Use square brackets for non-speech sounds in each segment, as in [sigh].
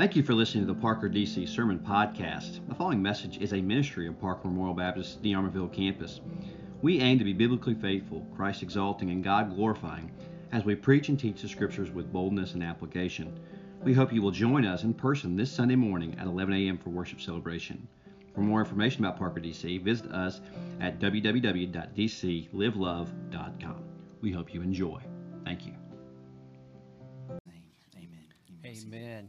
Thank you for listening to the Parker DC Sermon Podcast. The following message is a ministry of Parker Memorial Baptist, the Armorville campus. We aim to be biblically faithful, Christ exalting, and God glorifying as we preach and teach the scriptures with boldness and application. We hope you will join us in person this Sunday morning at 11 a.m. for worship celebration. For more information about Parker DC, visit us at www.dclivelove.com. We hope you enjoy. Thank you. Amen. Amen.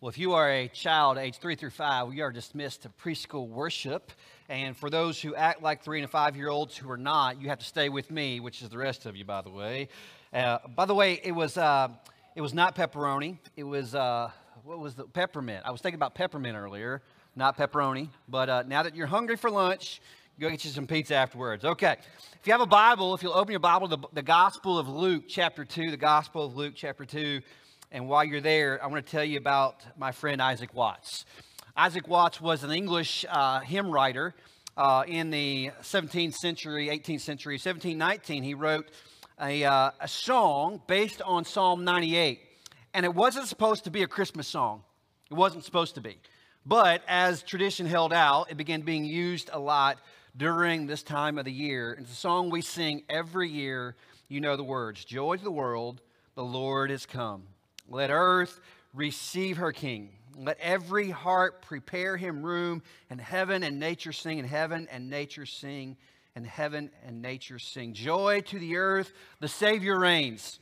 Well, if you are a child age three through five, we are dismissed to preschool worship. And for those who act like three and five year olds who are not, you have to stay with me, which is the rest of you, by the way. Uh, by the way, it was, uh, it was not pepperoni. It was, uh, what was the peppermint? I was thinking about peppermint earlier, not pepperoni. But uh, now that you're hungry for lunch, go get you some pizza afterwards. Okay. If you have a Bible, if you'll open your Bible, the, the Gospel of Luke, chapter 2, the Gospel of Luke, chapter 2. And while you're there, I want to tell you about my friend Isaac Watts. Isaac Watts was an English uh, hymn writer uh, in the 17th century, 18th century. 1719, he wrote a, uh, a song based on Psalm 98. And it wasn't supposed to be a Christmas song, it wasn't supposed to be. But as tradition held out, it began being used a lot during this time of the year. It's a song we sing every year. You know the words Joy to the world, the Lord is come. Let earth receive her king. Let every heart prepare him room, and heaven and nature sing, and heaven and nature sing, and heaven and nature sing. Joy to the earth, the Savior reigns.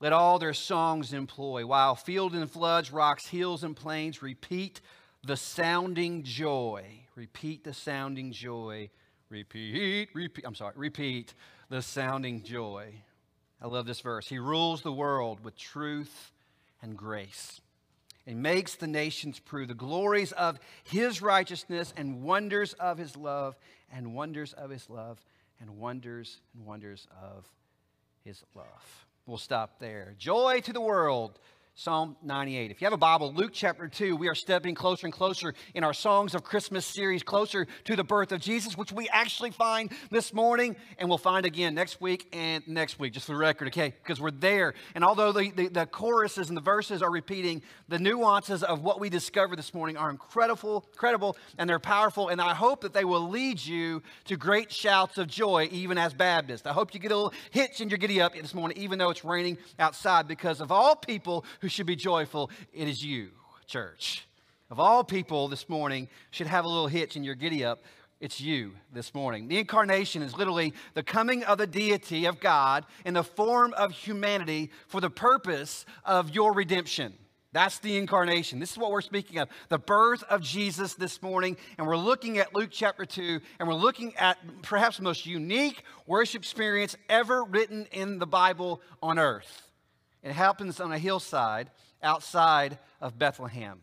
Let all their songs employ, while field and floods, rocks, hills, and plains repeat the sounding joy. Repeat the sounding joy. Repeat, repeat, I'm sorry, repeat the sounding joy. I love this verse. He rules the world with truth and grace. And makes the nations prove the glories of his righteousness and wonders of his love, and wonders of his love, and wonders and wonders of his love. We'll stop there. Joy to the world Psalm 98. If you have a Bible, Luke chapter 2, we are stepping closer and closer in our Songs of Christmas series, closer to the birth of Jesus, which we actually find this morning and we'll find again next week and next week, just for the record, okay? Because we're there. And although the, the, the, choruses and the verses are repeating, the nuances of what we discover this morning are incredible, incredible, and they're powerful. And I hope that they will lead you to great shouts of joy, even as Baptists. I hope you get a little hitch in your giddy up this morning, even though it's raining outside, because of all people who should be joyful, it is you, church. Of all people this morning should have a little hitch in your giddy up, it's you this morning. The incarnation is literally the coming of the deity of God in the form of humanity for the purpose of your redemption. That's the incarnation. This is what we're speaking of the birth of Jesus this morning. And we're looking at Luke chapter 2, and we're looking at perhaps the most unique worship experience ever written in the Bible on earth. It happens on a hillside outside of Bethlehem.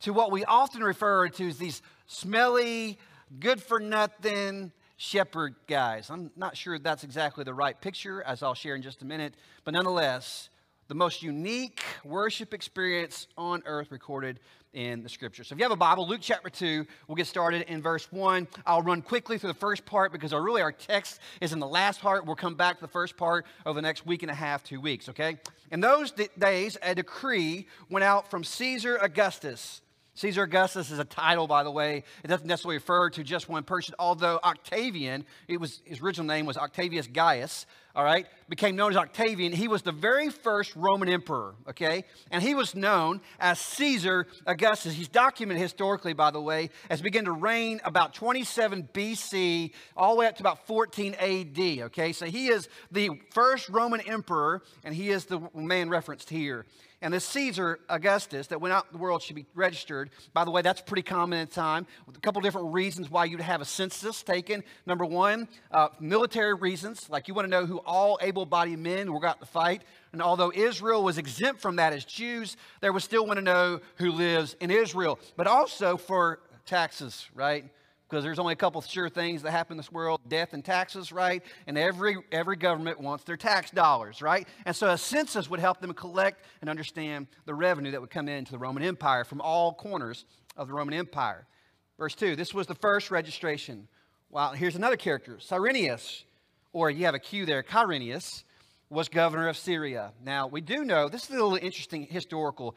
To what we often refer to as these smelly, good for nothing shepherd guys. I'm not sure that's exactly the right picture, as I'll share in just a minute, but nonetheless, the most unique worship experience on earth recorded in the scripture. So if you have a Bible, Luke chapter 2, we'll get started in verse 1. I'll run quickly through the first part because our, really our text is in the last part. We'll come back to the first part over the next week and a half, two weeks, okay? In those days, a decree went out from Caesar Augustus Caesar Augustus is a title, by the way. It doesn't necessarily refer to just one person, although Octavian, it was, his original name was Octavius Gaius, all right, became known as Octavian. He was the very first Roman emperor, okay? And he was known as Caesar Augustus. He's documented historically, by the way, as began to reign about 27 BC, all the way up to about 14 AD, okay? So he is the first Roman emperor, and he is the man referenced here. And this Caesar Augustus that went out in the world should be registered. By the way, that's pretty common at the time. A couple different reasons why you'd have a census taken. Number one, uh, military reasons, like you want to know who all able-bodied men were got to fight. And although Israel was exempt from that as Jews, they would still want to know who lives in Israel. But also for taxes, right? Because there's only a couple sure things that happen in this world death and taxes right? And every every government wants their tax dollars right? And so a census would help them collect and understand the revenue that would come into the roman empire from all corners of the roman empire. Verse 2 this was the first registration. Well, here's another character cyrenius or you have a q there Quirinius was governor of syria. Now we do know this is a little interesting historical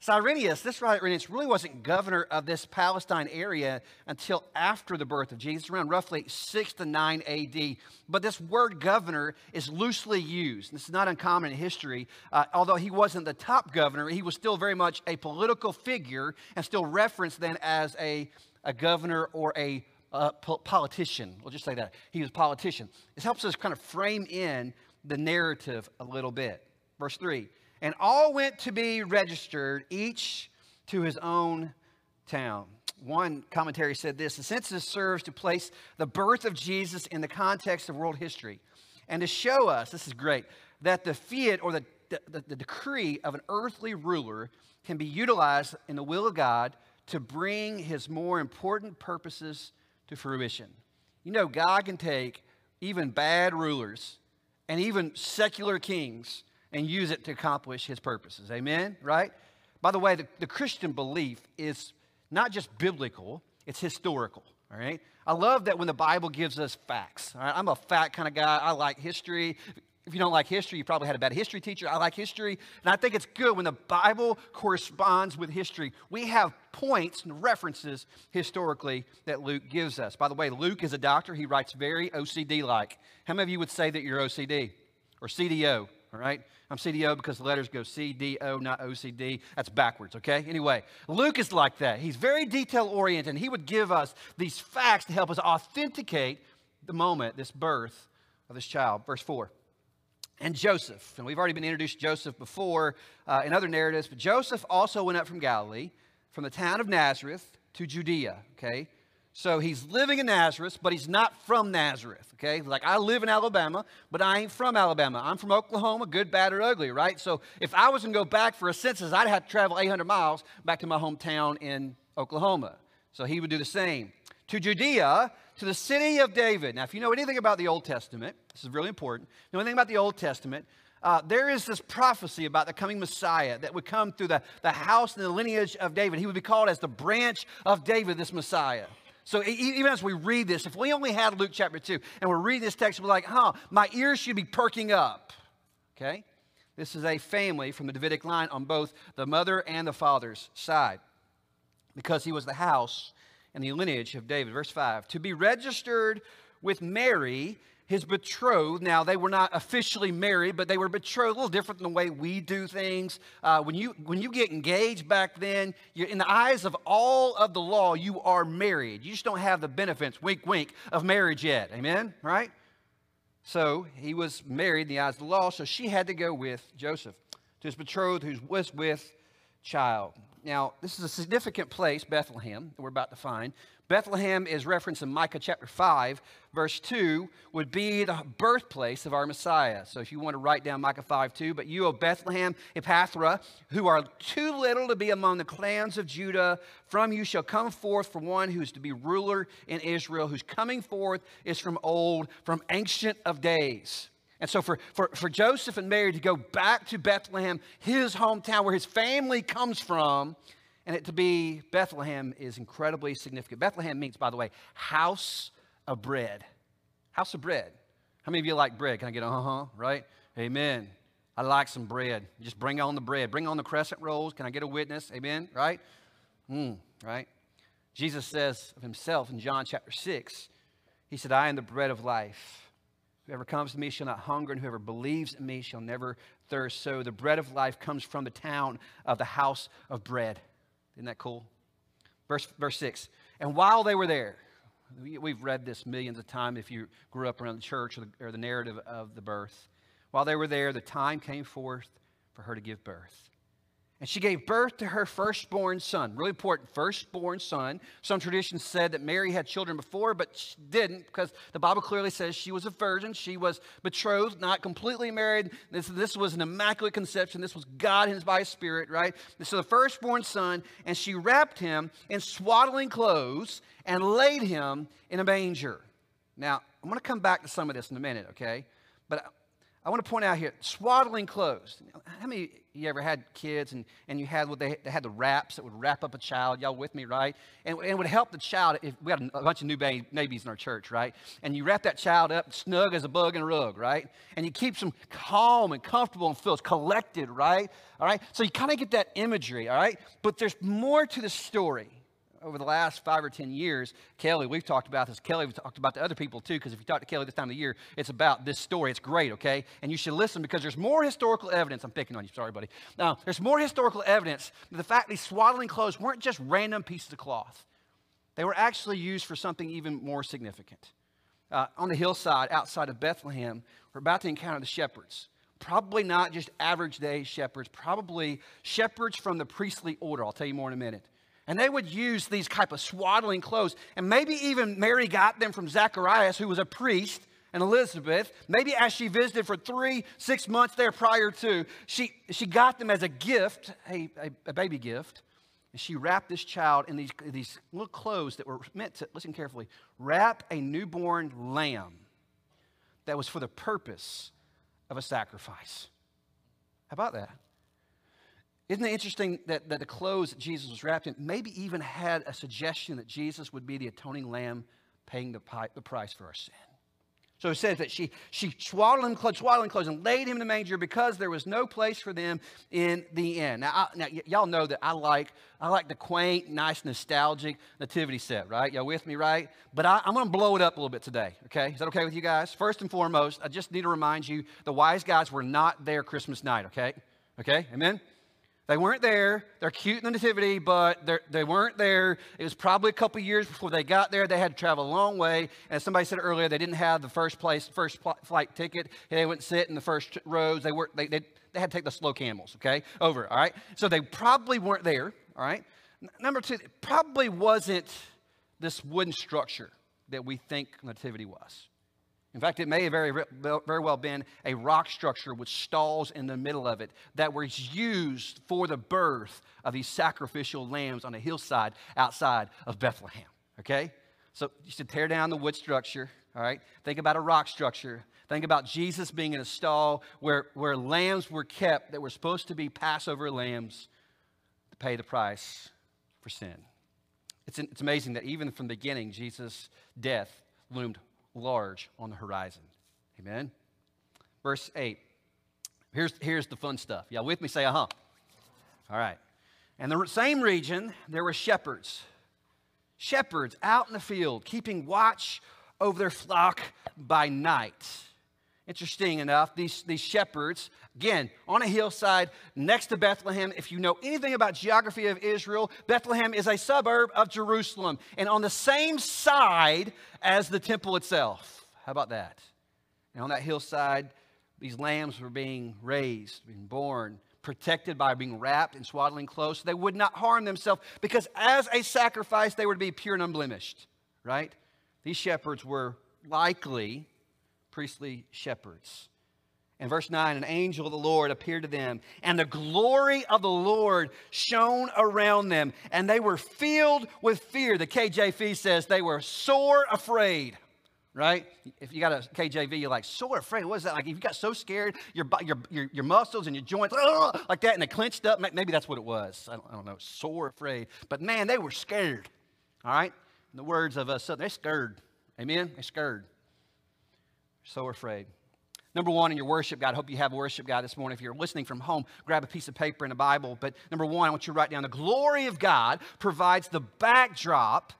Cyrenius, this Cyrenius really wasn't governor of this Palestine area until after the birth of Jesus, around roughly 6 to 9 AD. But this word governor is loosely used. This is not uncommon in history. Uh, although he wasn't the top governor, he was still very much a political figure and still referenced then as a, a governor or a uh, po- politician. We'll just say that. He was a politician. This helps us kind of frame in the narrative a little bit. Verse 3 and all went to be registered, each to his own town. One commentary said this the census serves to place the birth of Jesus in the context of world history and to show us, this is great, that the fiat or the, the, the decree of an earthly ruler can be utilized in the will of God to bring his more important purposes to fruition. You know, God can take even bad rulers and even secular kings and use it to accomplish his purposes. Amen? Right? By the way, the, the Christian belief is not just biblical, it's historical. All right? I love that when the Bible gives us facts. All right? I'm a fact kind of guy. I like history. If you don't like history, you probably had a bad history teacher. I like history. And I think it's good when the Bible corresponds with history. We have points and references historically that Luke gives us. By the way, Luke is a doctor. He writes very OCD like. How many of you would say that you're OCD or CDO? All right? I'm CDO because the letters go CDO, not OCD. That's backwards, okay? Anyway, Luke is like that. He's very detail oriented, and he would give us these facts to help us authenticate the moment, this birth of this child. Verse 4. And Joseph, and we've already been introduced to Joseph before uh, in other narratives, but Joseph also went up from Galilee, from the town of Nazareth to Judea, okay? So he's living in Nazareth, but he's not from Nazareth, okay? Like I live in Alabama, but I ain't from Alabama. I'm from Oklahoma, good, bad, or ugly, right? So if I was to go back for a census, I'd have to travel 800 miles back to my hometown in Oklahoma. So he would do the same. To Judea, to the city of David. Now, if you know anything about the Old Testament, this is really important. Know anything about the Old Testament, uh, there is this prophecy about the coming Messiah that would come through the, the house and the lineage of David. He would be called as the branch of David, this Messiah. So even as we read this, if we only had Luke chapter 2 and we're reading this text, we're like, huh, my ears should be perking up. Okay? This is a family from the Davidic line on both the mother and the father's side because he was the house and the lineage of David. Verse 5 To be registered with Mary, his betrothed. Now, they were not officially married, but they were betrothed, a little different than the way we do things. Uh, when, you, when you get engaged back then, in the eyes of all of the law, you are married. You just don't have the benefits, wink, wink, of marriage yet. Amen? Right? So he was married in the eyes of the law, so she had to go with Joseph to his betrothed who was with child. Now, this is a significant place, Bethlehem, that we're about to find. Bethlehem is referenced in Micah chapter 5, verse 2, would be the birthplace of our Messiah. So if you want to write down Micah 5 2, but you, O Bethlehem Ephrathah, who are too little to be among the clans of Judah, from you shall come forth for one who is to be ruler in Israel, whose coming forth is from old, from ancient of days. And so for, for, for Joseph and Mary to go back to Bethlehem, his hometown, where his family comes from, and it to be Bethlehem is incredibly significant. Bethlehem means, by the way, house of bread. House of bread. How many of you like bread? Can I get a uh huh? Right? Amen. I like some bread. Just bring on the bread. Bring on the crescent rolls. Can I get a witness? Amen. Right? Mm, right? Jesus says of himself in John chapter 6, he said, I am the bread of life. Whoever comes to me shall not hunger, and whoever believes in me shall never thirst. So the bread of life comes from the town of the house of bread. Isn't that cool? Verse, verse 6. And while they were there, we've read this millions of times if you grew up around the church or the, or the narrative of the birth. While they were there, the time came forth for her to give birth. And she gave birth to her firstborn son. Really important, firstborn son. Some traditions said that Mary had children before, but she didn't because the Bible clearly says she was a virgin. She was betrothed, not completely married. This, this was an immaculate conception. This was God in his by spirit, right? So the firstborn son, and she wrapped him in swaddling clothes and laid him in a manger. Now, I'm going to come back to some of this in a minute, okay? But I want to point out here swaddling clothes. How many you ever had kids and, and you had what they, they had the wraps that would wrap up a child? Y'all with me, right? And, and it would help the child if we had a bunch of new babies in our church, right? And you wrap that child up snug as a bug in a rug, right? And you keep them calm and comfortable and feels collected, right? All right. So you kind of get that imagery, all right? But there's more to the story over the last five or 10 years, Kelly, we've talked about this. Kelly, we've talked about to other people too, because if you talk to Kelly this time of year, it's about this story. It's great, okay? And you should listen because there's more historical evidence. I'm picking on you, sorry, buddy. Now, there's more historical evidence that the fact these swaddling clothes weren't just random pieces of cloth, they were actually used for something even more significant. Uh, on the hillside outside of Bethlehem, we're about to encounter the shepherds probably not just average day shepherds, probably shepherds from the priestly order. I'll tell you more in a minute. And they would use these type of swaddling clothes. And maybe even Mary got them from Zacharias, who was a priest, and Elizabeth. Maybe as she visited for three, six months there prior to, she, she got them as a gift, a, a, a baby gift. And she wrapped this child in these, these little clothes that were meant to, listen carefully, wrap a newborn lamb that was for the purpose of a sacrifice. How about that? Isn't it interesting that, that the clothes that Jesus was wrapped in maybe even had a suggestion that Jesus would be the atoning lamb paying the, the price for our sin? So it says that she, she swaddled him, swaddled him clothes and laid him in the manger because there was no place for them in the inn. Now, I, now y- y'all know that I like, I like the quaint, nice, nostalgic nativity set, right? Y'all with me, right? But I, I'm going to blow it up a little bit today, okay? Is that okay with you guys? First and foremost, I just need to remind you the wise guys were not there Christmas night, okay? Okay? Amen? They weren't there. They're cute in the nativity, but they weren't there. It was probably a couple years before they got there. They had to travel a long way. And as somebody said earlier, they didn't have the first place, first flight ticket. They wouldn't sit in the first rows. They were they, they, they had to take the slow camels, okay, over. All right. So they probably weren't there. All right. Number two, it probably wasn't this wooden structure that we think nativity was. In fact, it may have very, very well been a rock structure with stalls in the middle of it that was used for the birth of these sacrificial lambs on a hillside outside of Bethlehem. Okay? So you should tear down the wood structure, all right? Think about a rock structure. Think about Jesus being in a stall where, where lambs were kept that were supposed to be Passover lambs to pay the price for sin. It's, it's amazing that even from the beginning, Jesus' death loomed large on the horizon. Amen. Verse 8. Here's, here's the fun stuff. Y'all with me? Say, uh huh. All right. And the same region, there were shepherds. Shepherds out in the field, keeping watch over their flock by night. Interesting enough, these, these shepherds, again, on a hillside next to Bethlehem. If you know anything about geography of Israel, Bethlehem is a suburb of Jerusalem and on the same side as the temple itself. How about that? And on that hillside, these lambs were being raised, being born, protected by being wrapped in swaddling clothes. So they would not harm themselves because as a sacrifice, they were to be pure and unblemished, right? These shepherds were likely priestly shepherds. In verse 9, an angel of the Lord appeared to them, and the glory of the Lord shone around them, and they were filled with fear. The KJV says they were sore afraid, right? If you got a KJV, you're like, sore afraid. What is that? Like, if you got so scared, your, your, your, your muscles and your joints, like that, and they clenched up. Maybe that's what it was. I don't, I don't know. Sore afraid. But man, they were scared, all right? In the words of uh, us, they're scared. Amen? They're scared so afraid. Number one, in your worship guide, I hope you have worship guide this morning. If you're listening from home, grab a piece of paper and a Bible. But number one, I want you to write down the glory of God provides the backdrop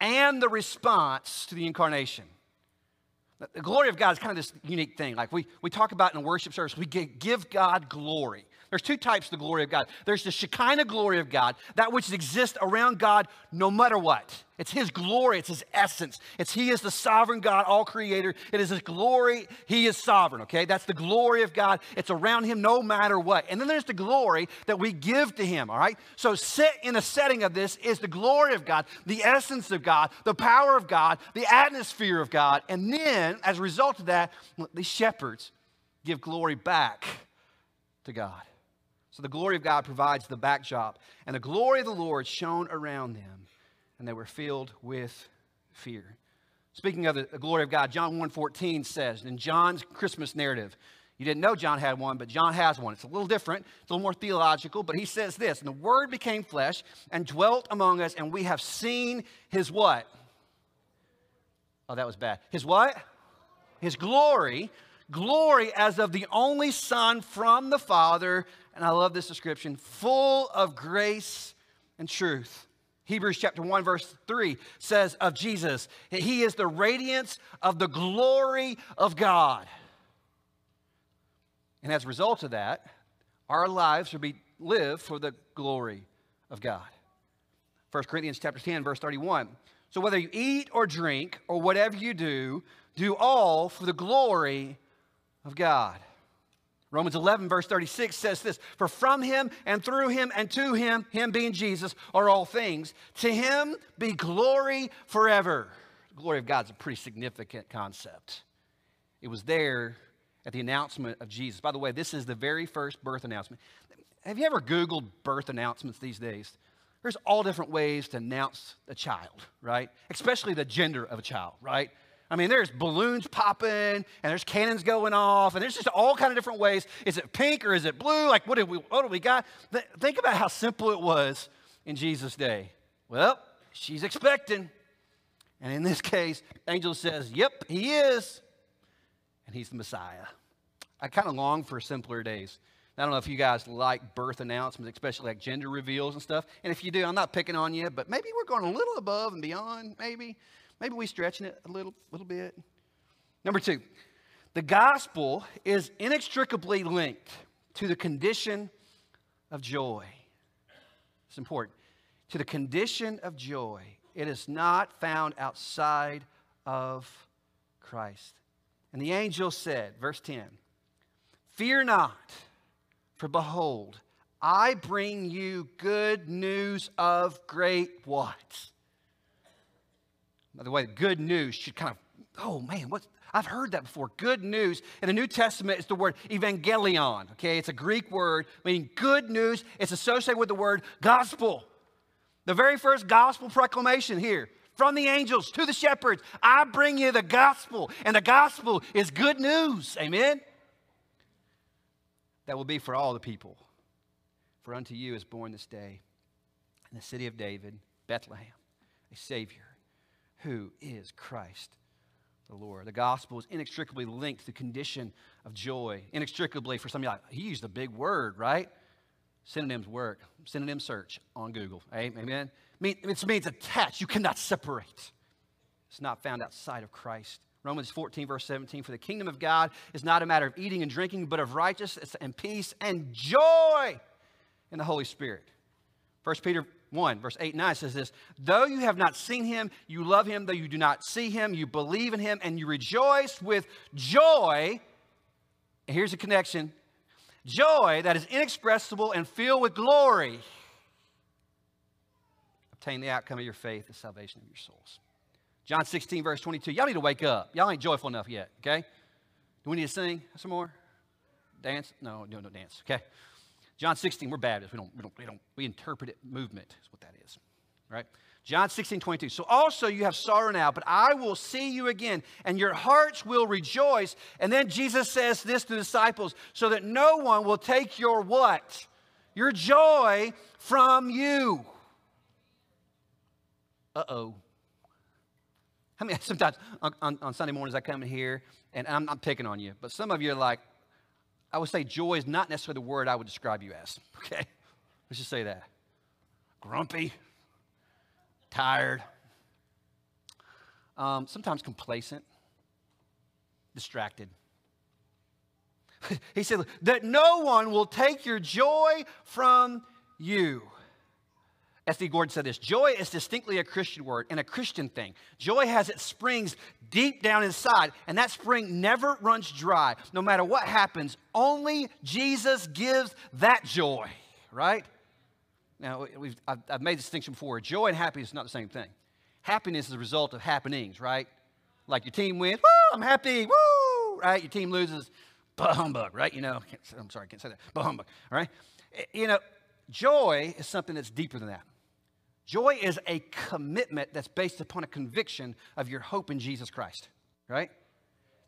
and the response to the incarnation. The glory of God is kind of this unique thing. Like we, we talk about in a worship service, we give God glory. There's two types of the glory of God. There's the Shekinah glory of God, that which exists around God no matter what. It's His glory, it's His essence. It's He is the sovereign God, all creator. It is His glory, He is sovereign, okay? That's the glory of God. It's around Him no matter what. And then there's the glory that we give to Him, all right? So, sit in the setting of this is the glory of God, the essence of God, the power of God, the atmosphere of God. And then, as a result of that, these shepherds give glory back to God. So the glory of God provides the backdrop, and the glory of the Lord shone around them, and they were filled with fear. Speaking of the glory of God, John 1.14 says, in John's Christmas narrative, You didn't know John had one, but John has one. It's a little different, it's a little more theological, but he says this And the Word became flesh and dwelt among us, and we have seen his what? Oh, that was bad. His what? His glory. Glory as of the only Son from the Father. And I love this description full of grace and truth. Hebrews chapter 1, verse 3 says of Jesus, He is the radiance of the glory of God. And as a result of that, our lives should be lived for the glory of God. 1 Corinthians chapter 10, verse 31. So whether you eat or drink or whatever you do, do all for the glory of God. Romans 11, verse 36 says this For from him and through him and to him, him being Jesus, are all things. To him be glory forever. The glory of God is a pretty significant concept. It was there at the announcement of Jesus. By the way, this is the very first birth announcement. Have you ever Googled birth announcements these days? There's all different ways to announce a child, right? Especially the gender of a child, right? I mean, there's balloons popping and there's cannons going off and there's just all kind of different ways. Is it pink or is it blue? Like, what do we, what do we got? Th- think about how simple it was in Jesus' day. Well, she's expecting. And in this case, angel says, Yep, he is and he's the Messiah. I kind of long for simpler days. I don't know if you guys like birth announcements, especially like gender reveals and stuff. And if you do, I'm not picking on you, but maybe we're going a little above and beyond. Maybe, maybe we're stretching it a little, little bit. Number two, the gospel is inextricably linked to the condition of joy. It's important. To the condition of joy. It is not found outside of Christ. And the angel said, verse 10, Fear not, for behold, I bring you good news of great what? By the way, good news should kind of, oh man, what? I've heard that before. Good news. In the New Testament, it's the word evangelion. Okay, it's a Greek word meaning good news. It's associated with the word gospel. The very first gospel proclamation here from the angels to the shepherds. I bring you the gospel, and the gospel is good news. Amen? That will be for all the people. For unto you is born this day in the city of David, Bethlehem, a Savior who is Christ the Lord. The gospel is inextricably linked to the condition of joy. Inextricably, for some of you, like, he used a big word, right? Synonyms work. Synonym search on Google. Amen. It means attached. You cannot separate. It's not found outside of Christ. Romans 14, verse 17 For the kingdom of God is not a matter of eating and drinking, but of righteousness and peace and joy in the Holy Spirit. 1 Peter 1, verse 8 and 9 says this Though you have not seen him, you love him. Though you do not see him, you believe in him, and you rejoice with joy. And here's a connection joy that is inexpressible and filled with glory obtain the outcome of your faith, the salvation of your souls. John 16, verse 22. Y'all need to wake up. Y'all ain't joyful enough yet, okay? Do we need to sing some more? Dance? No, no, no dance, okay? John 16, we're Baptists. We don't, we don't, we don't, we interpret it movement, is what that is, right? John 16, 22. So also you have sorrow now, but I will see you again, and your hearts will rejoice. And then Jesus says this to the disciples, so that no one will take your what? Your joy from you uh oh. I mean, [laughs] sometimes on, on, on, Sunday mornings I come in here, and I'm not picking on you, but some of you are like, I would say joy is not necessarily the word I would describe you as, [laughs] okay? Let's just say that. Grumpy, tired, um, sometimes complacent, distracted. [laughs] he said that no one will take your joy from you. S.D. Gordon said this Joy is distinctly a Christian word and a Christian thing. Joy has its springs deep down inside, and that spring never runs dry. No matter what happens, only Jesus gives that joy, right? Now, I've, I've made the distinction before. Joy and happiness is not the same thing. Happiness is a result of happenings, right? Like your team wins, woo, I'm happy, woo, right? Your team loses, bah humbug, right? You know, I'm sorry, I can't say that, bah humbug, all right? Eh, you know, joy is something that's deeper than that. Joy is a commitment that's based upon a conviction of your hope in Jesus Christ, right?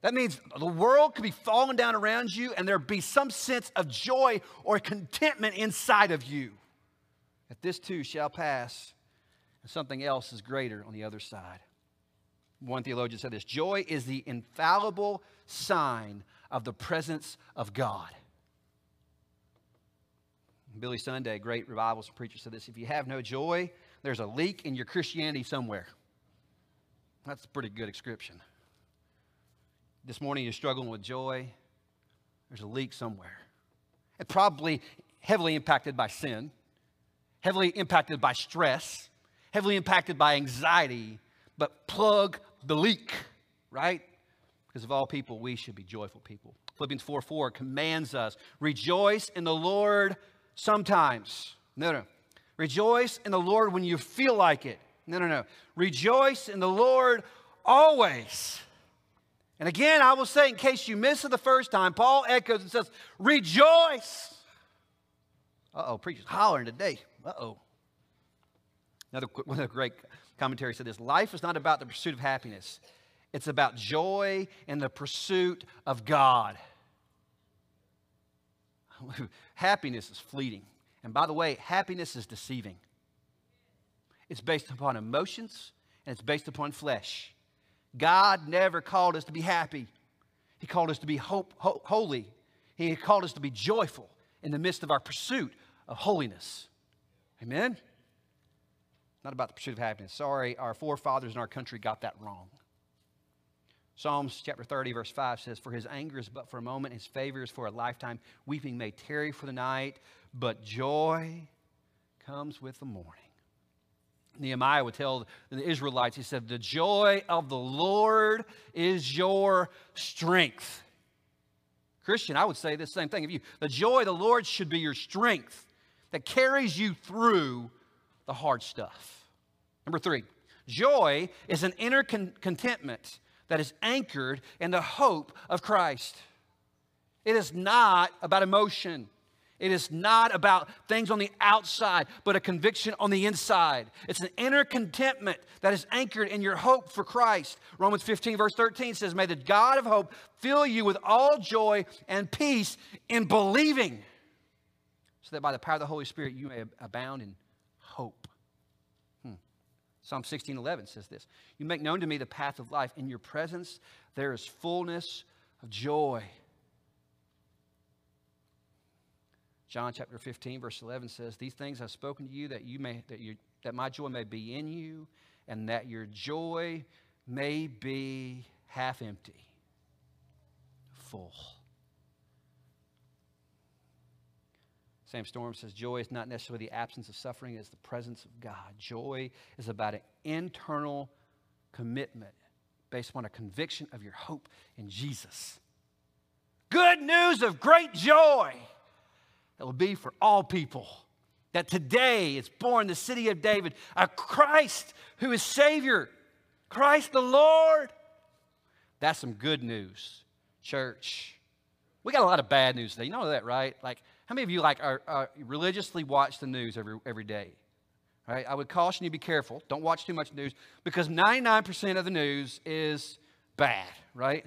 That means the world could be falling down around you and there'd be some sense of joy or contentment inside of you. That this too shall pass, and something else is greater on the other side. One theologian said this joy is the infallible sign of the presence of God. Billy Sunday, great revivalist preacher, said this if you have no joy, there's a leak in your Christianity somewhere. That's a pretty good description. This morning you're struggling with joy, there's a leak somewhere. And probably heavily impacted by sin, heavily impacted by stress, heavily impacted by anxiety, but plug the leak, right? Because of all people, we should be joyful people. Philippians 4 4 commands us rejoice in the Lord sometimes. No, no. Rejoice in the Lord when you feel like it. No, no, no. Rejoice in the Lord always. And again, I will say, in case you missed it the first time, Paul echoes and says, Rejoice. Uh oh, preacher's hollering today. Uh oh. Another one of the great commentaries said this Life is not about the pursuit of happiness, it's about joy in the pursuit of God. [laughs] happiness is fleeting. And by the way, happiness is deceiving. It's based upon emotions and it's based upon flesh. God never called us to be happy. He called us to be hope, ho- holy. He called us to be joyful in the midst of our pursuit of holiness. Amen? Not about the pursuit of happiness. Sorry, our forefathers in our country got that wrong. Psalms chapter 30, verse 5 says, For his anger is but for a moment, his favor is for a lifetime. Weeping may tarry for the night, but joy comes with the morning. Nehemiah would tell the Israelites, he said, The joy of the Lord is your strength. Christian, I would say the same thing of you. The joy of the Lord should be your strength that carries you through the hard stuff. Number three, joy is an inner con- contentment that is anchored in the hope of Christ. It is not about emotion. It is not about things on the outside, but a conviction on the inside. It's an inner contentment that is anchored in your hope for Christ. Romans 15, verse 13 says, May the God of hope fill you with all joy and peace in believing, so that by the power of the Holy Spirit you may abound in hope. Hmm. Psalm 16 11 says this You make known to me the path of life. In your presence there is fullness of joy. John chapter 15, verse 11 says, These things I've spoken to you that you may that you that my joy may be in you, and that your joy may be half empty, full. Sam Storm says joy is not necessarily the absence of suffering, it's the presence of God. Joy is about an internal commitment based upon a conviction of your hope in Jesus. Good news of great joy that will be for all people. That today is born the city of David, a Christ who is Savior, Christ the Lord. That's some good news, church. We got a lot of bad news today. You know that, right? Like, how many of you like are, are religiously watch the news every, every day? Right? I would caution you be careful. Don't watch too much news because 99% of the news is bad, right?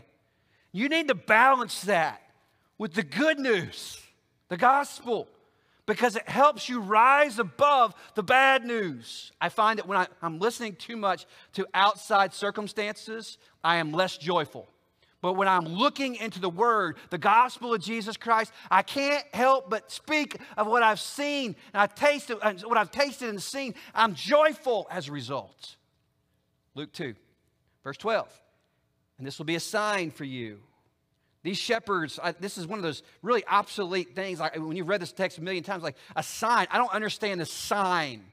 You need to balance that with the good news, the gospel, because it helps you rise above the bad news. I find that when I, I'm listening too much to outside circumstances, I am less joyful. But when I'm looking into the Word, the gospel of Jesus Christ, I can't help but speak of what I've seen and I've tasted, what I've tasted and seen. I'm joyful as a result. Luke 2, verse 12. And this will be a sign for you. These shepherds, I, this is one of those really obsolete things. Like when you've read this text a million times, like a sign. I don't understand the sign.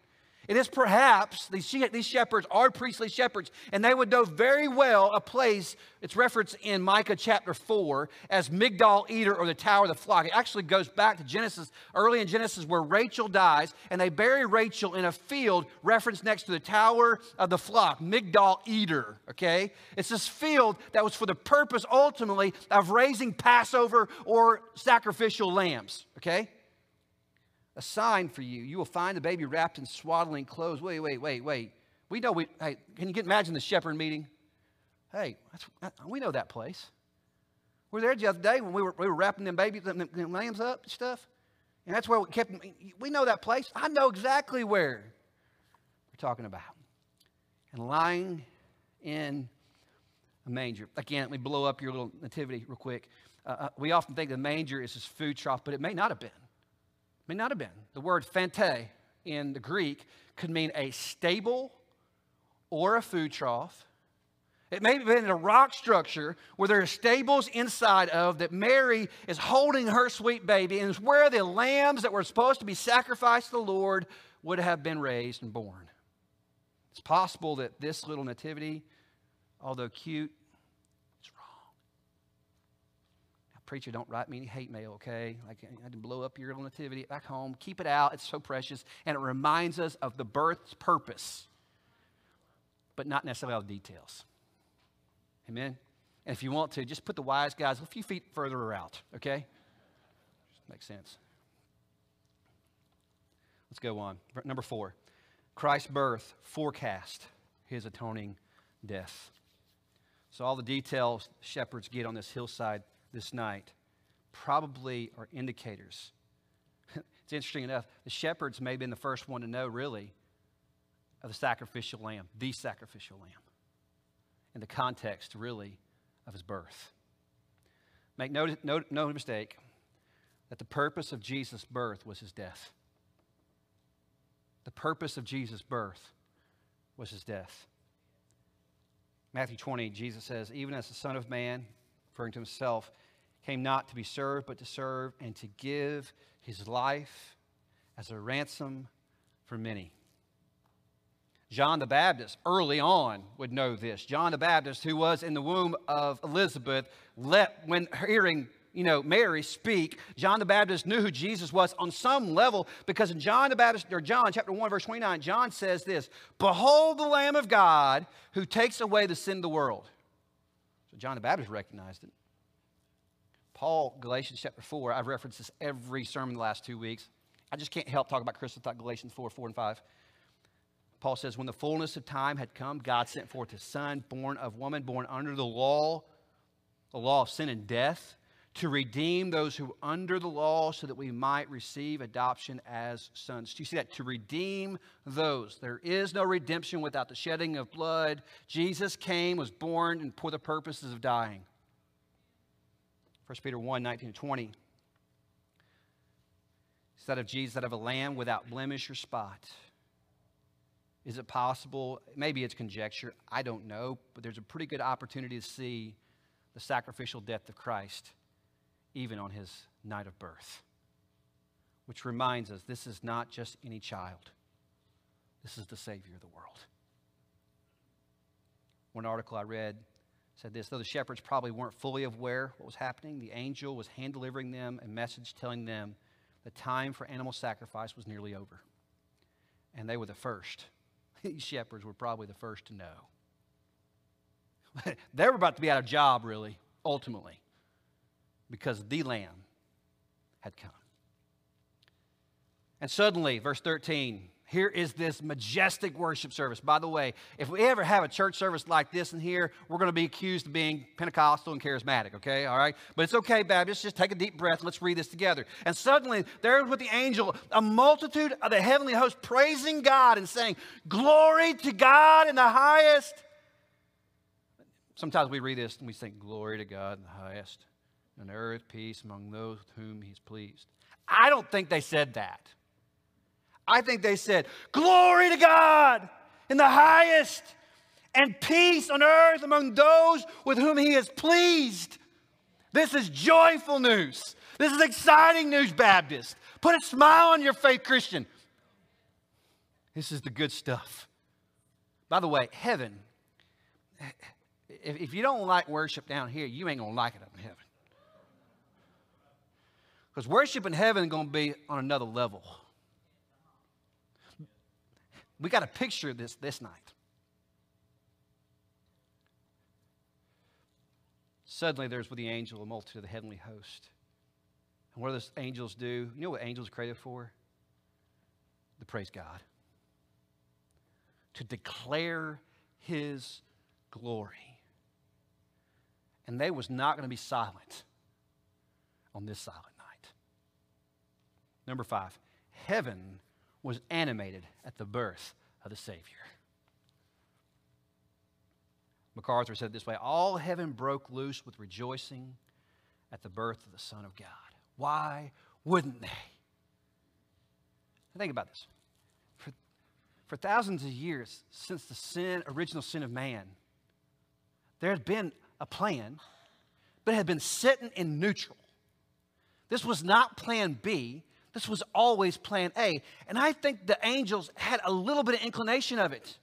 It is perhaps, these, these shepherds are priestly shepherds, and they would know very well a place, it's referenced in Micah chapter 4 as Migdal Eder or the Tower of the Flock. It actually goes back to Genesis, early in Genesis, where Rachel dies, and they bury Rachel in a field referenced next to the Tower of the Flock, Migdal Eder, okay? It's this field that was for the purpose ultimately of raising Passover or sacrificial lambs, okay? A sign for you. You will find the baby wrapped in swaddling clothes. Wait, wait, wait, wait. We know we, hey, can you get, imagine the shepherd meeting? Hey, we know that place. We were there the other day when we were, we were wrapping them babies, them, them lambs up and stuff. And that's where we kept. We know that place. I know exactly where we're talking about. And lying in a manger. Again, let me blow up your little nativity real quick. Uh, uh, we often think the manger is his food trough, but it may not have been. May not have been. The word phatne in the Greek could mean a stable or a food trough. It may have been a rock structure where there are stables inside of that Mary is holding her sweet baby, and it's where the lambs that were supposed to be sacrificed to the Lord would have been raised and born. It's possible that this little nativity, although cute, is wrong. Now, preacher, don't write me any hate mail, okay? Like I to blow up your little nativity back home. Keep it out. It's so precious, and it reminds us of the birth's purpose, but not necessarily all the details. Amen. And if you want to, just put the wise guys a few feet further out, okay? Makes sense. Let's go on. Number four Christ's birth forecast his atoning death. So, all the details shepherds get on this hillside this night probably are indicators. [laughs] it's interesting enough, the shepherds may have been the first one to know, really, of the sacrificial lamb, the sacrificial lamb in the context, really, of his birth. Make no, no, no mistake that the purpose of Jesus' birth was his death. The purpose of Jesus' birth was his death. Matthew 20, Jesus says, Even as the Son of Man, referring to himself, came not to be served, but to serve and to give his life as a ransom for many. John the Baptist, early on, would know this. John the Baptist, who was in the womb of Elizabeth, let, when hearing you know, Mary speak, John the Baptist knew who Jesus was on some level because in John the Baptist, or John chapter 1, verse 29, John says this Behold the Lamb of God who takes away the sin of the world. So John the Baptist recognized it. Paul, Galatians chapter 4, I've referenced this every sermon the last two weeks. I just can't help talk about Christmas without Galatians 4, 4 and 5. Paul says, When the fullness of time had come, God sent forth his son, born of woman, born under the law, the law of sin and death, to redeem those who under the law so that we might receive adoption as sons. Do you see that? To redeem those. There is no redemption without the shedding of blood. Jesus came, was born, and for the purposes of dying. 1 Peter 1 19 to 20. Instead of Jesus, that of a lamb without blemish or spot. Is it possible? Maybe it's conjecture. I don't know. But there's a pretty good opportunity to see the sacrificial death of Christ even on his night of birth. Which reminds us this is not just any child, this is the Savior of the world. One article I read said this though the shepherds probably weren't fully aware what was happening, the angel was hand delivering them a message telling them the time for animal sacrifice was nearly over. And they were the first [laughs] these shepherds were probably the first to know. [laughs] they were about to be out of job, really, ultimately, because the Lamb had come. And suddenly, verse 13, here is this majestic worship service. By the way, if we ever have a church service like this in here, we're going to be accused of being Pentecostal and charismatic, okay? All right? But it's okay, Baptists. Just take a deep breath. Let's read this together. And suddenly, there with the angel, a multitude of the heavenly host praising God and saying, Glory to God in the highest. Sometimes we read this and we think, Glory to God in the highest, and earth peace among those with whom he's pleased. I don't think they said that. I think they said, Glory to God in the highest, and peace on earth among those with whom He is pleased. This is joyful news. This is exciting news, Baptist. Put a smile on your face, Christian. This is the good stuff. By the way, heaven, if you don't like worship down here, you ain't going to like it up in heaven. Because worship in heaven is going to be on another level. We got a picture of this this night. Suddenly, there's with the angel a multitude of the heavenly host. And what do those angels do? You know what angels are created for? To praise God, to declare His glory. And they was not going to be silent on this silent night. Number five, heaven was animated at the birth of the Savior. MacArthur said this way All heaven broke loose with rejoicing at the birth of the Son of God. Why wouldn't they? Think about this. For, for thousands of years since the sin, original sin of man, there had been a plan, but it had been sitting in neutral. This was not plan B. This was always plan A. And I think the angels had a little bit of inclination of it.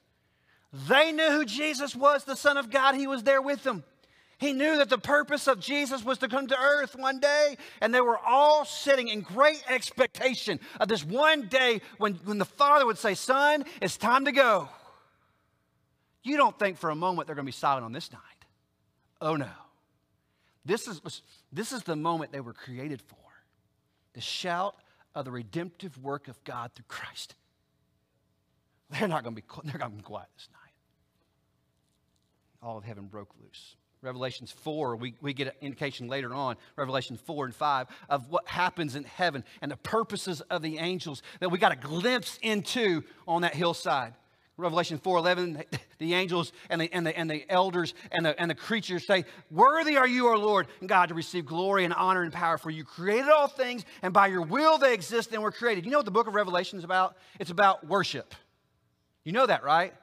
They knew who Jesus was, the Son of God. He was there with them. He knew that the purpose of Jesus was to come to earth one day, and they were all sitting in great expectation of this one day when, when the Father would say, Son, it's time to go. You don't think for a moment they're going to be silent on this night. Oh no. This is, this is the moment they were created for the shout of the redemptive work of God through Christ. They're not going to be, they're going to be quiet this night. All of heaven broke loose. Revelations 4, we, we get an indication later on, Revelation 4 and 5, of what happens in heaven and the purposes of the angels that we got a glimpse into on that hillside. Revelation 4:11, the angels and the, and the, and the elders and the, and the creatures say, Worthy are you, O Lord, and God, to receive glory and honor and power, for you created all things, and by your will they exist and were created. You know what the book of Revelation is about? It's about worship. You know that, right?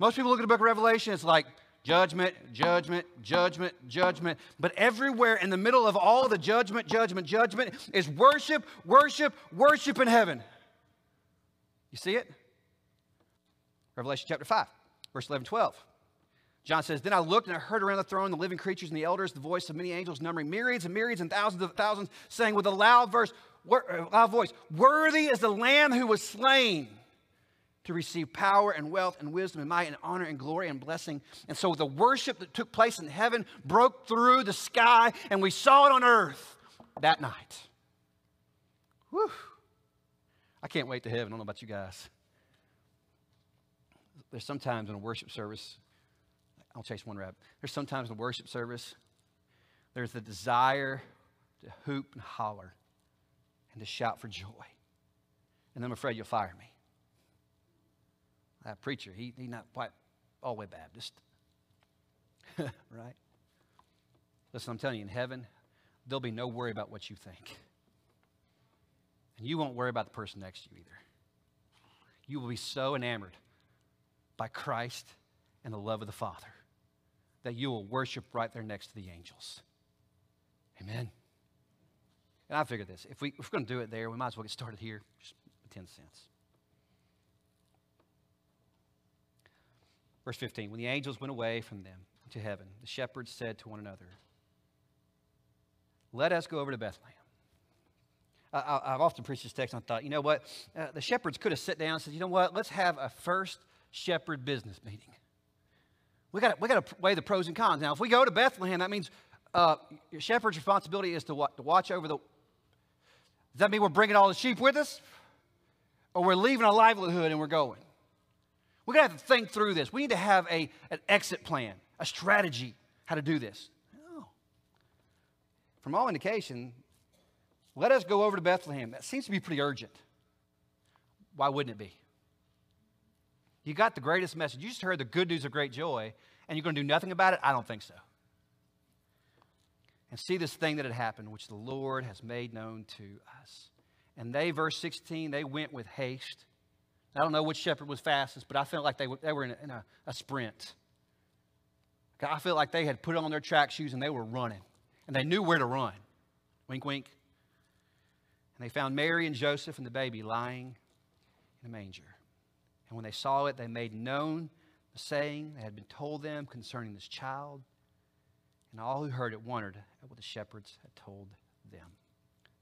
Most people look at the book of Revelation, it's like judgment, judgment, judgment, judgment. But everywhere in the middle of all the judgment, judgment, judgment is worship, worship, worship in heaven. You see it? Revelation chapter 5, verse 11, 12. John says, Then I looked and I heard around the throne the living creatures and the elders, the voice of many angels, numbering myriads and myriads and thousands of thousands, saying with a loud, verse, uh, loud voice, Worthy is the Lamb who was slain to receive power and wealth and wisdom and might and honor and glory and blessing. And so the worship that took place in heaven broke through the sky, and we saw it on earth that night. Whew. I can't wait to heaven. I don't know about you guys there's sometimes in a worship service, I'll chase one rep. There's sometimes in a worship service, there's the desire to hoop and holler and to shout for joy. And I'm afraid you'll fire me. That preacher, he, he not quite all the way Baptist. [laughs] right? Listen, I'm telling you, in heaven, there'll be no worry about what you think. And you won't worry about the person next to you either. You will be so enamored by Christ and the love of the Father that you will worship right there next to the angels. Amen. And I figured this if, we, if we're going to do it there, we might as well get started here. Just 10 cents. Verse 15 When the angels went away from them to heaven, the shepherds said to one another, Let us go over to Bethlehem. I, have often preached this text and I thought, you know what? Uh, the shepherds could have sat down and said, you know what? Let's have a first shepherd business meeting. We got we got to weigh the pros and cons. Now, if we go to Bethlehem, that means uh, your shepherd's responsibility is to what? To watch over the. Does that mean we're bringing all the sheep with us, or we're leaving our livelihood and we're going? We're gonna have to think through this. We need to have a an exit plan, a strategy how to do this. From all indication, let us go over to Bethlehem. That seems to be pretty urgent. Why wouldn't it be? You got the greatest message. You just heard the good news of great joy, and you're going to do nothing about it? I don't think so. And see this thing that had happened, which the Lord has made known to us. And they, verse 16, they went with haste. I don't know which shepherd was fastest, but I felt like they they were in, a, in a, a sprint. I feel like they had put on their track shoes and they were running. And they knew where to run. Wink, wink. And they found Mary and Joseph and the baby lying in a manger. And when they saw it, they made known the saying that had been told them concerning this child. And all who heard it wondered at what the shepherds had told them.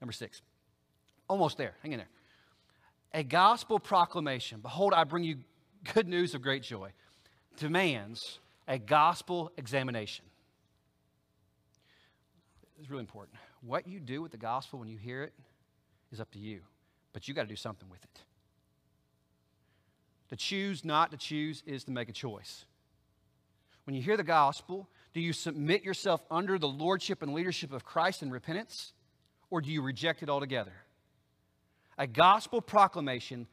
Number six, almost there. Hang in there. A gospel proclamation. Behold, I bring you good news of great joy. Demands a gospel examination. It's really important. What you do with the gospel when you hear it is up to you, but you got to do something with it. To choose not to choose is to make a choice. When you hear the gospel, Do you submit yourself under the lordship and leadership of Christ in repentance, or do you reject it altogether? A gospel proclamation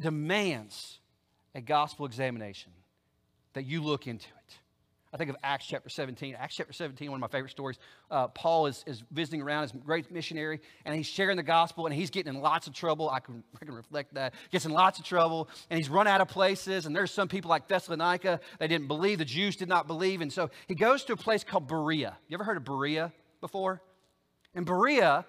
demands a gospel examination that you look into. I think of Acts chapter 17. Acts chapter 17, one of my favorite stories. Uh, Paul is, is visiting around as a great missionary, and he's sharing the gospel, and he's getting in lots of trouble. I can, I can reflect that. Gets in lots of trouble, and he's run out of places, and there's some people like Thessalonica, they didn't believe. The Jews did not believe, and so he goes to a place called Berea. You ever heard of Berea before? In Berea,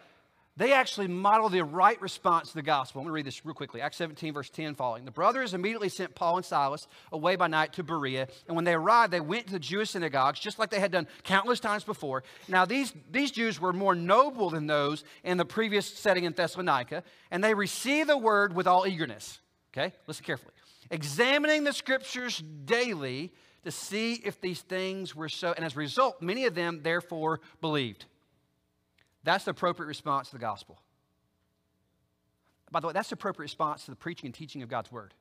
they actually model the right response to the gospel. I'm going to read this real quickly. Acts 17, verse 10 following. The brothers immediately sent Paul and Silas away by night to Berea. And when they arrived, they went to the Jewish synagogues, just like they had done countless times before. Now, these, these Jews were more noble than those in the previous setting in Thessalonica, and they received the word with all eagerness. Okay? Listen carefully. Examining the scriptures daily to see if these things were so. And as a result, many of them therefore believed. That's the appropriate response to the gospel. By the way, that's the appropriate response to the preaching and teaching of God's word.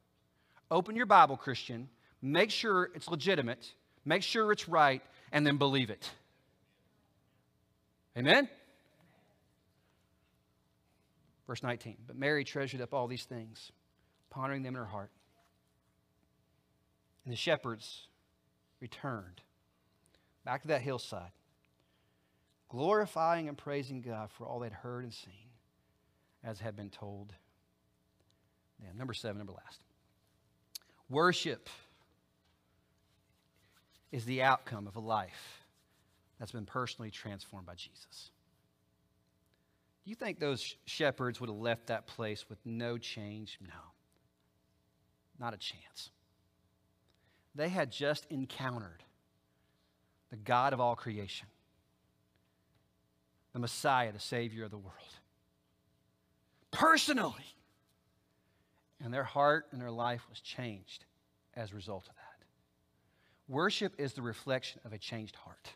Open your Bible, Christian, make sure it's legitimate, make sure it's right, and then believe it. Amen? Verse 19. But Mary treasured up all these things, pondering them in her heart. And the shepherds returned back to that hillside glorifying and praising God for all they'd heard and seen, as had been told them. Number seven, number last. Worship is the outcome of a life that's been personally transformed by Jesus. Do you think those shepherds would have left that place with no change? No. Not a chance. They had just encountered the God of all creation the Messiah, the Savior of the world. Personally. And their heart and their life was changed as a result of that. Worship is the reflection of a changed heart.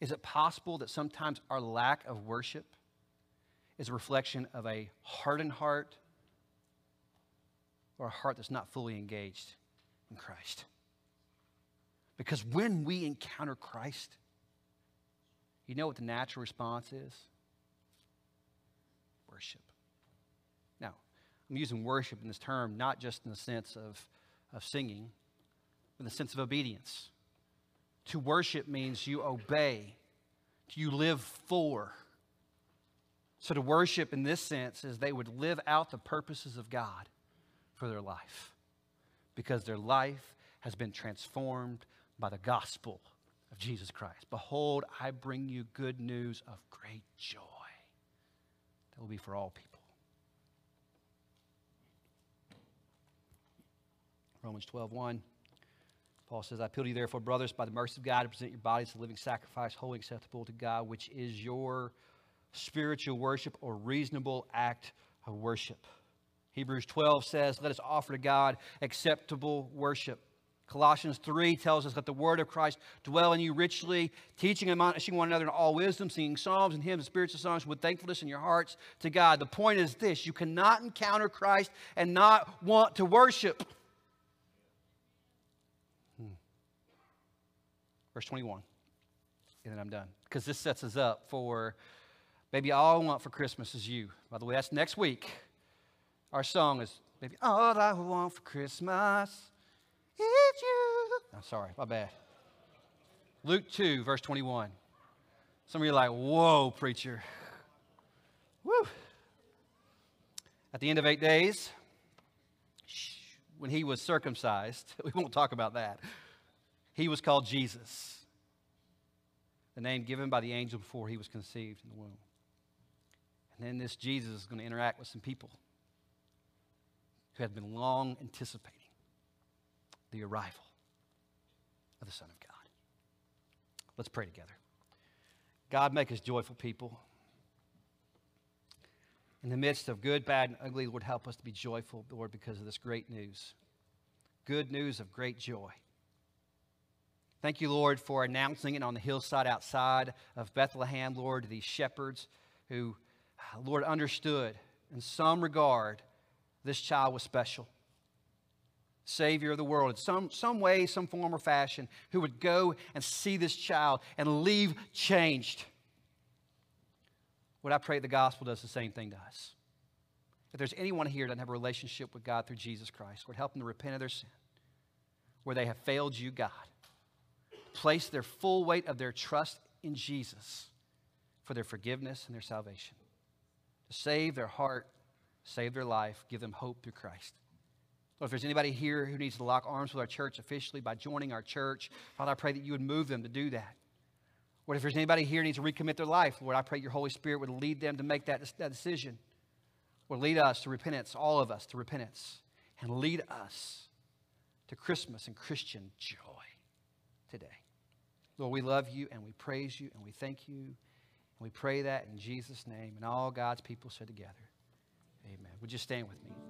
Is it possible that sometimes our lack of worship is a reflection of a hardened heart or a heart that's not fully engaged in Christ? Because when we encounter Christ, you know what the natural response is? Worship. Now, I'm using worship in this term not just in the sense of, of singing, but in the sense of obedience. To worship means you obey, you live for. So to worship in this sense is they would live out the purposes of God for their life because their life has been transformed by the gospel of Jesus Christ. Behold, I bring you good news of great joy that will be for all people. Romans 12, 1. Paul says, I appeal to you, therefore, brothers, by the mercy of God, to present your bodies a living sacrifice, holy, acceptable to God, which is your spiritual worship or reasonable act of worship. Hebrews 12 says, Let us offer to God acceptable worship. Colossians 3 tells us that the word of Christ dwell in you richly, teaching and admonishing one another in all wisdom, singing psalms and hymns and spiritual songs with thankfulness in your hearts to God. The point is this you cannot encounter Christ and not want to worship. Hmm. Verse 21. And then I'm done. Because this sets us up for maybe all I want for Christmas is you. By the way, that's next week. Our song is maybe all I want for Christmas you. I'm sorry, my bad. Luke 2, verse 21. Some of you are like, whoa, preacher. Woo. At the end of eight days, when he was circumcised, [laughs] we won't talk about that, he was called Jesus, the name given by the angel before he was conceived in the womb. And then this Jesus is going to interact with some people who had been long anticipating the arrival of the Son of God. Let's pray together. God, make us joyful people. In the midst of good, bad, and ugly, Lord, help us to be joyful, Lord, because of this great news. Good news of great joy. Thank you, Lord, for announcing it on the hillside outside of Bethlehem, Lord, these shepherds who, Lord, understood in some regard this child was special. Savior of the world in some, some way, some form or fashion, who would go and see this child and leave changed. Would I pray the gospel does the same thing to us? If there's anyone here that doesn't have a relationship with God through Jesus Christ, Lord, help them to repent of their sin, where they have failed you, God. Place their full weight of their trust in Jesus for their forgiveness and their salvation. To save their heart, save their life, give them hope through Christ. Lord, if there's anybody here who needs to lock arms with our church officially by joining our church, Father, I pray that you would move them to do that. Lord, if there's anybody here who needs to recommit their life, Lord, I pray your Holy Spirit would lead them to make that, that decision. Lord, lead us to repentance, all of us to repentance, and lead us to Christmas and Christian joy today. Lord, we love you and we praise you and we thank you. And we pray that in Jesus' name. And all God's people said together, Amen. Would you stand with me?